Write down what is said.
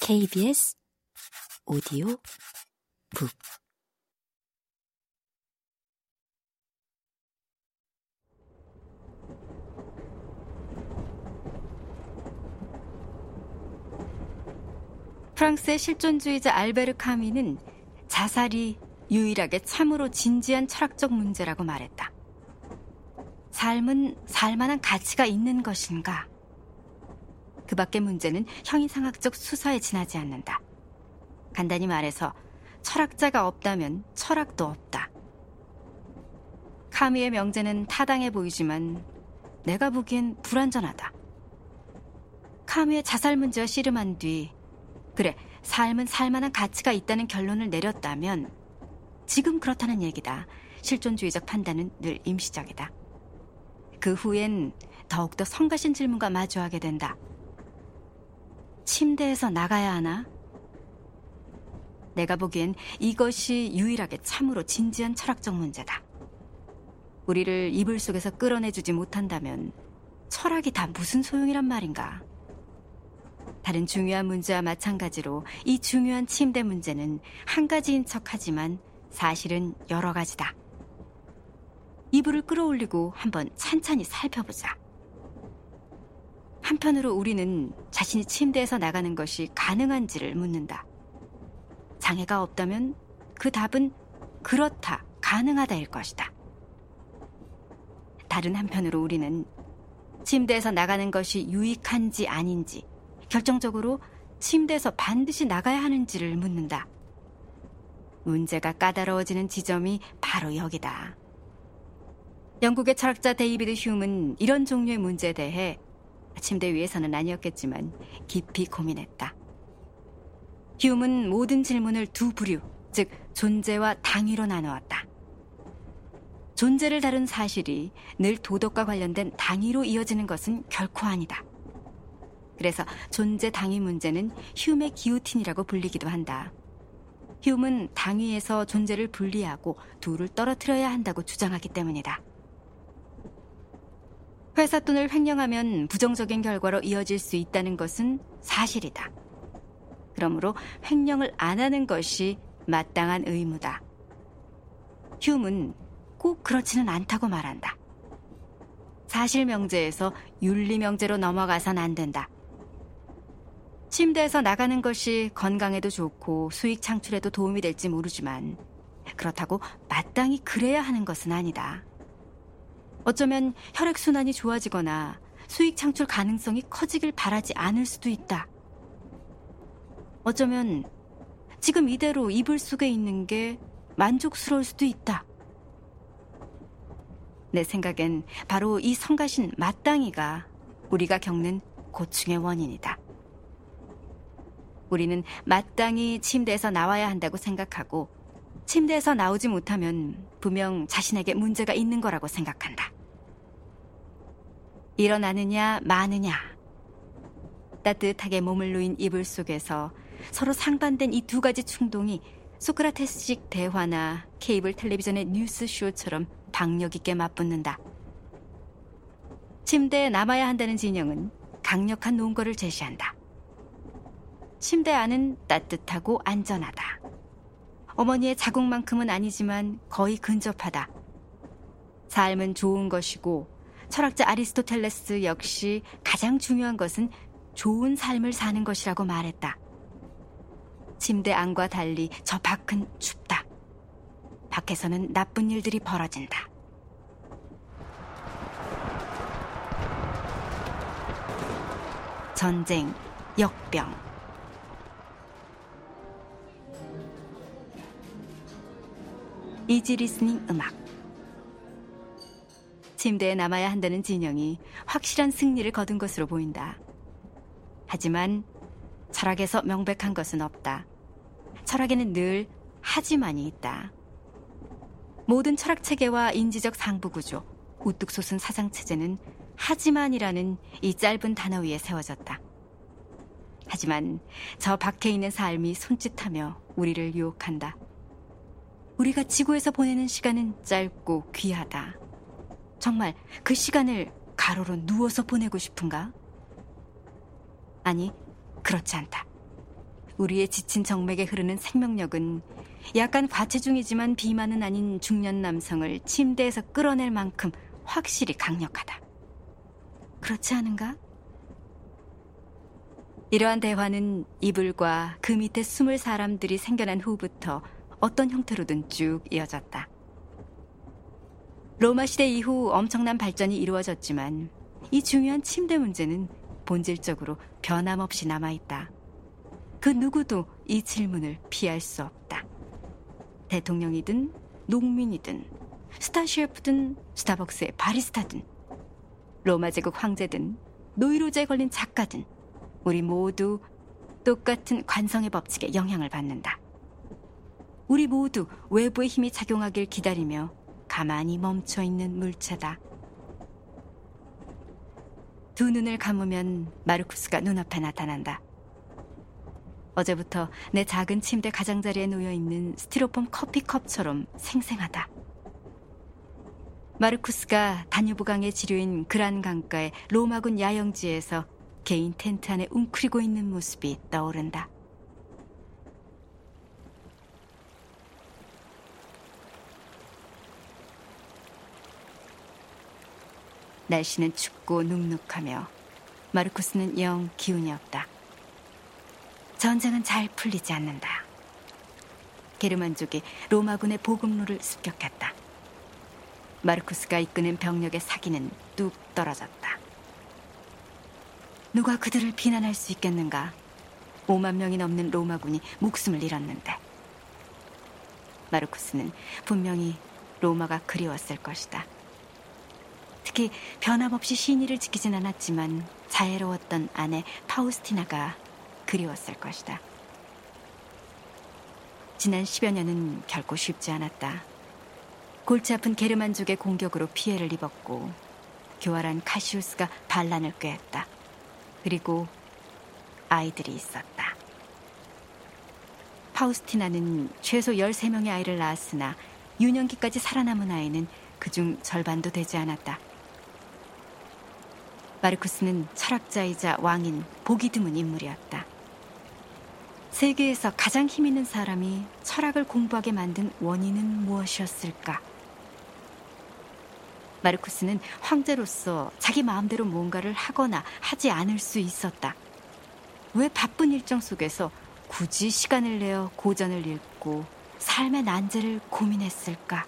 KBS 오디오 북 프랑스의 실존주의자 알베르 카미는 자살이 유일하게 참으로 진지한 철학적 문제라고 말했다. 삶은 살만한 가치가 있는 것인가? 그 밖의 문제는 형이상학적 수사에 지나지 않는다. 간단히 말해서 철학자가 없다면 철학도 없다. 카미의 명제는 타당해 보이지만 내가 보기엔 불완전하다. 카미의 자살 문제와 씨름한 뒤 그래 삶은 살만한 가치가 있다는 결론을 내렸다면 지금 그렇다는 얘기다. 실존주의적 판단은 늘 임시적이다. 그 후엔 더욱더 성가신 질문과 마주하게 된다. 침대에서 나가야 하나? 내가 보기엔 이것이 유일하게 참으로 진지한 철학적 문제다. 우리를 이불 속에서 끌어내주지 못한다면 철학이 다 무슨 소용이란 말인가? 다른 중요한 문제와 마찬가지로 이 중요한 침대 문제는 한 가지인 척 하지만 사실은 여러 가지다. 이불을 끌어올리고 한번 찬찬히 살펴보자. 한편으로 우리는 자신이 침대에서 나가는 것이 가능한지를 묻는다. 장애가 없다면 그 답은 그렇다, 가능하다일 것이다. 다른 한편으로 우리는 침대에서 나가는 것이 유익한지 아닌지, 결정적으로 침대에서 반드시 나가야 하는지를 묻는다. 문제가 까다로워지는 지점이 바로 여기다. 영국의 철학자 데이비드 흄은 이런 종류의 문제에 대해 침대 위에서는 아니었겠지만 깊이 고민했다. 흄은 모든 질문을 두 부류, 즉 존재와 당위로 나누었다. 존재를 다룬 사실이 늘 도덕과 관련된 당위로 이어지는 것은 결코 아니다. 그래서 존재 당위 문제는 휴의 기우틴이라고 불리기도 한다. 휴은 당위에서 존재를 분리하고 둘을 떨어뜨려야 한다고 주장하기 때문이다. 회사 돈을 횡령하면 부정적인 결과로 이어질 수 있다는 것은 사실이다. 그러므로 횡령을 안 하는 것이 마땅한 의무다. 휴은 꼭 그렇지는 않다고 말한다. 사실 명제에서 윤리 명제로 넘어가선 안 된다. 침대에서 나가는 것이 건강에도 좋고 수익 창출에도 도움이 될지 모르지만 그렇다고 마땅히 그래야 하는 것은 아니다. 어쩌면 혈액순환이 좋아지거나 수익 창출 가능성이 커지길 바라지 않을 수도 있다. 어쩌면 지금 이대로 이불 속에 있는 게 만족스러울 수도 있다. 내 생각엔 바로 이 성가신 마땅이가 우리가 겪는 고충의 원인이다. 우리는 마땅히 침대에서 나와야 한다고 생각하고 침대에서 나오지 못하면 분명 자신에게 문제가 있는 거라고 생각한다. 일어나느냐, 마느냐. 따뜻하게 몸을 누인 이불 속에서 서로 상반된 이 두 가지 충동이 소크라테스식 대화나 케이블 텔레비전의 뉴스쇼처럼 박력 있게 맞붙는다. 침대에 남아야 한다는 진영은 강력한 논거를 제시한다. 침대 안은 따뜻하고 안전하다. 어머니의 자궁만큼은 아니지만 거의 근접하다. 삶은 좋은 것이고 철학자 아리스토텔레스 역시 가장 중요한 것은 좋은 삶을 사는 것이라고 말했다. 침대 안과 달리 저 밖은 춥다. 밖에서는 나쁜 일들이 벌어진다. 전쟁, 역병. easy listening 음악. 침대에 남아야 한다는 진영이 확실한 승리를 거둔 것으로 보인다. 하지만 철학에서 명백한 것은 없다. 철학에는 늘 하지만이 있다. 모든 철학 체계와 인지적 상부 구조, 우뚝 솟은 사상 체제는 하지만이라는 이 짧은 단어 위에 세워졌다. 하지만 저 밖에 있는 삶이 손짓하며 우리를 유혹한다. 우리가 지구에서 보내는 시간은 짧고 귀하다. 정말 그 시간을 가로로 누워서 보내고 싶은가? 아니, 그렇지 않다. 우리의 지친 정맥에 흐르는 생명력은 약간 과체중이지만 비만은 아닌 중년 남성을 침대에서 끌어낼 만큼 확실히 강력하다. 그렇지 않은가? 이러한 대화는 이불과 그 밑에 숨을 사람들이 생겨난 후부터 어떤 형태로든 쭉 이어졌다. 로마 시대 이후 엄청난 발전이 이루어졌지만 이 중요한 침대 문제는 본질적으로 변함없이 남아있다. 그 누구도 이 질문을 피할 수 없다. 대통령이든 농민이든 스타 셰프든 스타벅스의 바리스타든 로마 제국 황제든 노이로제에 걸린 작가든 우리 모두 똑같은 관성의 법칙에 영향을 받는다. 우리 모두 외부의 힘이 작용하길 기다리며 가만히 멈춰 있는 물체다. 두 눈을 감으면 마르쿠스가 눈앞에 나타난다. 어제부터 내 작은 침대 가장자리에 놓여 있는 스티로폼 커피컵처럼 생생하다. 마르쿠스가 다뉴브강의 지류인 그란 강가의 로마군 야영지에서 개인 텐트 안에 웅크리고 있는 모습이 떠오른다. 날씨는 춥고 눅눅하며 마르쿠스는 영 기운이 없다. 전쟁은 잘 풀리지 않는다. 게르만족이 로마군의 보급로를 습격했다. 마르쿠스가 이끄는 병력의 사기는 뚝 떨어졌다. 누가 그들을 비난할 수 있겠는가? 5만 명이 넘는 로마군이 목숨을 잃었는데. 마르쿠스는 분명히 로마가 그리웠을 것이다. 특히 변함없이 신의를 지키진 않았지만 자애로웠던 아내 파우스티나가 그리웠을 것이다. 지난 10여 년은 결코 쉽지 않았다. 골치 아픈 게르만족의 공격으로 피해를 입었고 교활한 카시우스가 반란을 꾀했다. 그리고 아이들이 있었다. 파우스티나는 최소 13명의 아이를 낳았으나 유년기까지 살아남은 아이는 그중 절반도 되지 않았다. 마르쿠스는 철학자이자 왕인 보기 드문 인물이었다. 세계에서 가장 힘 있는 사람이 철학을 공부하게 만든 원인은 무엇이었을까? 마르쿠스는 황제로서 자기 마음대로 뭔가를 하거나 하지 않을 수 있었다. 왜 바쁜 일정 속에서 굳이 시간을 내어 고전을 읽고 삶의 난제를 고민했을까?